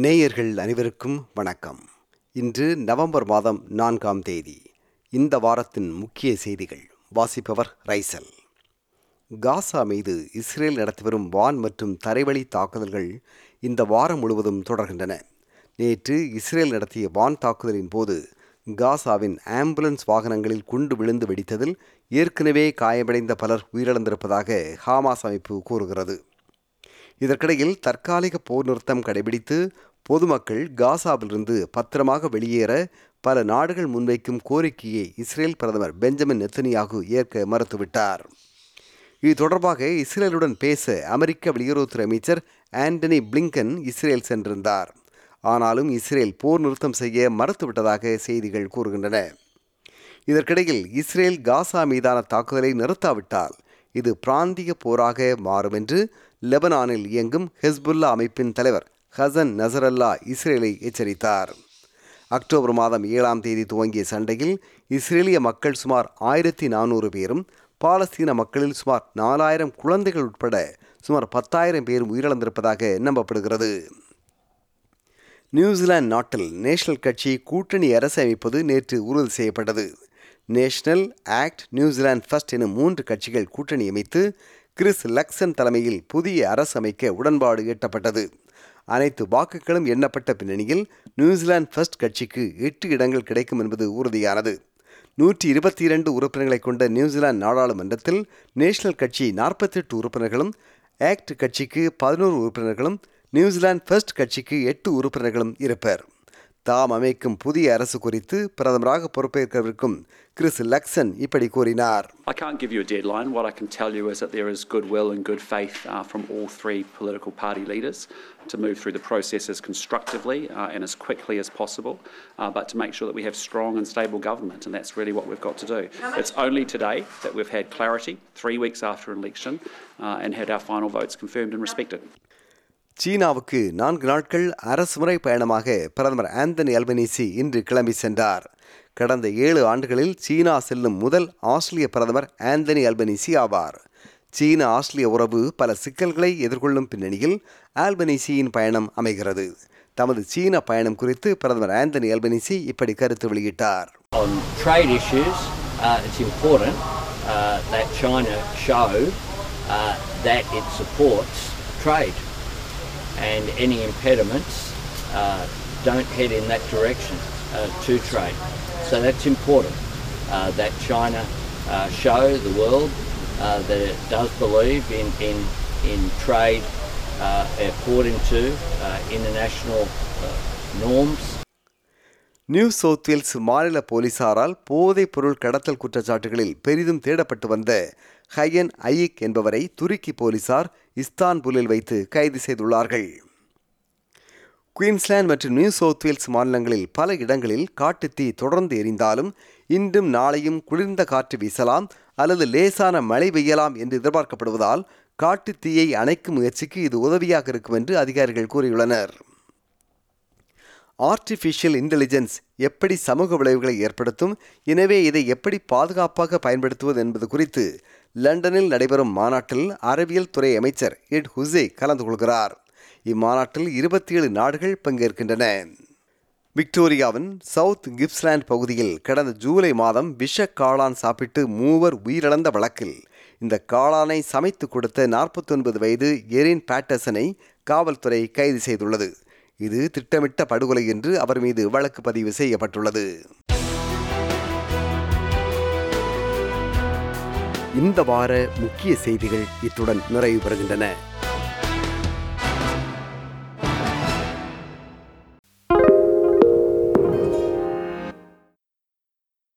நேயர்கள் அனைவருக்கும் வணக்கம். இன்று நவம்பர் மாதம் நான்காம் தேதி. இந்த வாரத்தின் முக்கிய செய்திகள். வாசிப்பவர் ரைசல். காசா மீது இஸ்ரேல் நடத்தி வரும் வான் மற்றும் தரைவழி தாக்குதல்கள் இந்த வாரம் முழுவதும் தொடர்கின்றன. நேற்று இஸ்ரேல் நடத்திய வான் தாக்குதலின் போது காசாவின் ஆம்புலன்ஸ் வாகனங்களில் குண்டு விழுந்து வெடித்ததில் ஏற்கனவே காயமடைந்த பலர் உயிரிழந்திருப்பதாக ஹாமாஸ் அமைப்பு கூறுகிறது. இதற்கிடையில் தற்காலிக போர் நிறுத்தம் கடைபிடித்து பொதுமக்கள் காசாவிலிருந்து பத்திரமாக வெளியேற பல நாடுகள் முன்வைக்கும் கோரிக்கையை இஸ்ரேல் பிரதமர் பெஞ்சமின் நெத்தனியாகு ஏற்க மறுத்துவிட்டார். இது தொடர்பாக இஸ்ரேலுடன் பேச அமெரிக்க வெளியுறவுத்துறை அமைச்சர் ஆண்டனி பிளிங்கன் இஸ்ரேல் சென்றிருந்தார். ஆனாலும் இஸ்ரேல் போர் நிறுத்தம் செய்ய மறுத்துவிட்டதாக செய்திகள் கூறுகின்றன. இதற்கிடையில் இஸ்ரேல் காசா மீதான தாக்குதலை நிறுத்தாவிட்டால் இது பிராந்திய போராக மாறும் என்று லெபனானில் இயங்கும் ஹெஸ்புல்லா அமைப்பின் தலைவர் ஹசன் நசரல்லா இஸ்ரேலை எச்சரித்தார். அக்டோபர் மாதம் ஏழாம் தேதி துவங்கிய சண்டையில் இஸ்ரேலிய மக்கள் சுமார் ஆயிரத்தி நானூறு பேரும் பாலஸ்தீன மக்களில் சுமார் நாலாயிரம் குழந்தைகள் உட்பட சுமார் பத்தாயிரம் பேரும் உயிரிழந்திருப்பதாக நம்பப்படுகிறது. நியூசிலாந்து நாட்டில் நேஷனல் கட்சி கூட்டணி அரசு அமைப்பது நேற்று உறுதி செய்யப்பட்டது. நேஷனல் ஆக்ட் நியூசிலாந்து ஃபர்ஸ்ட் எனும் மூன்று கட்சிகள் கூட்டணி அமைத்து கிறிஸ் லக்சன் தலைமையில் புதிய அரசு அமைக்க உடன்பாடு எட்டப்பட்டது. அனைத்து வாக்குகளும் எண்ணப்பட்ட பின்னணியில் நியூசிலாந்து ஃபர்ஸ்ட் கட்சிக்கு எட்டு இடங்கள் கிடைக்கும் என்பது உறுதியானது. நூற்றி இருபத்தி இரண்டு உறுப்பினர்களை கொண்ட நியூசிலாந்து நாடாளுமன்றத்தில் நேஷனல் கட்சி நாற்பத்தெட்டு உறுப்பினர்களும் ஆக்ட் கட்சிக்கு பதினோரு உறுப்பினர்களும் நியூசிலாந்து ஃபர்ஸ்ட் கட்சிக்கு எட்டு உறுப்பினர்களும் இருப்பர். தாம் அமைக்கும் புதிய அரசு குறித்து பிரதமராக பொறுப்பேற்கவிருக்கும் கிறிஸ் லக்சன் இப்படி கூறினார் I can't give you a deadline. What I can tell you is that there is goodwill and good faith uh, from all three political party leaders to move through the processes constructively uh, and as quickly as possible, uh, but to make sure that we have strong and stable government, and that's really what we've got to do. It's only today that we've had clarity, three weeks after an election, uh, and had our final votes confirmed and respected. சீனாவுக்கு நான்கு நாட்கள் அரசுமுறை பயணமாக பிரதமர் Anthony Albanese இன்று கிளம்பி சென்றார். கடந்த ஏழு ஆண்டுகளில் சீனா செல்லும் முதல் ஆஸ்திரேலிய பிரதமர் ஆந்தனி அல்பனீசி ஆவார். சீன ஆஸ்திரேலிய உறவு பல சிக்கல்களை எதிர்கொள்ளும் பின்னணியில் ஆல்பனீசியின் பயணம் அமைகிறது. தமது சீன பயணம் குறித்து பிரதமர் ஆந்தனி அல்பனீசி இப்படி கருத்து வெளியிட்டார். Uh, uh, that China show uh, that it supports trade. And any impediments uh, don't head in that direction uh, to trade. So that's important uh, that China show the world that it does believe in, in, in trade according to international norms New South Wales மாநில போலீசாரால் போதைப் பொருள் கடத்தல் குற்றச்சாட்டுகளில் பெரிதும் தேடப்பட்டு வந்த ஹயன் அயிக் என்பவரை துருக்கி போலீசார் இஸ்தான்புல்லில் வைத்து கைது செய்துள்ளார்கள். குயின்ஸ்லாந்து மற்றும் நியூ சவுத் வேல்ஸ் மாநிலங்களில் பல இடங்களில் காட்டுத்தீ தொடர்ந்து எரிந்தாலும் இன்றும் நாளையும் குளிர்ந்த காற்று வீசலாம் அல்லது லேசான மழை பெய்யலாம் என்று எதிர்பார்க்கப்படுவதால் காட்டுத்தீயை அணைக்கும் முயற்சிக்கு இது உதவியாக இருக்கும் என்று அதிகாரிகள் கூறியுள்ளனர். ஆர்டிஃபிஷியல் இன்டெலிஜென்ஸ் எப்படி சமூக விளைவுகளை ஏற்படுத்தும்? எனவே இதை எப்படி பாதுகாப்பாக பயன்படுத்துவது என்பது குறித்து லண்டனில் நடைபெறும் மாநாட்டில் அறிவியல் துறை அமைச்சர் எட் ஹுசே கலந்து கொள்கிறார். இம்மாநாட்டில் இருபத்தி ஏழு நாடுகள் பங்கேற்கின்றன. விக்டோரியாவின் சவுத் கிப்ஸ்லாண்ட் பகுதியில் கடந்த ஜூலை மாதம் விஷ காளான் சாப்பிட்டு மூவர் உயிரிழந்த வழக்கில் இந்த காளானை சமைத்து கொடுத்த நாற்பத்தொன்பது வயது எரின் பேட்டர்சனை காவல்துறை கைது செய்துள்ளது. இது திட்டமிட்ட படுகொலை என்று அவர் மீது வழக்கு பதிவு செய்யப்பட்டுள்ளது. இந்த வார முக்கிய செய்திகள் இத்துடன் நிறைவு பெறுகின்றன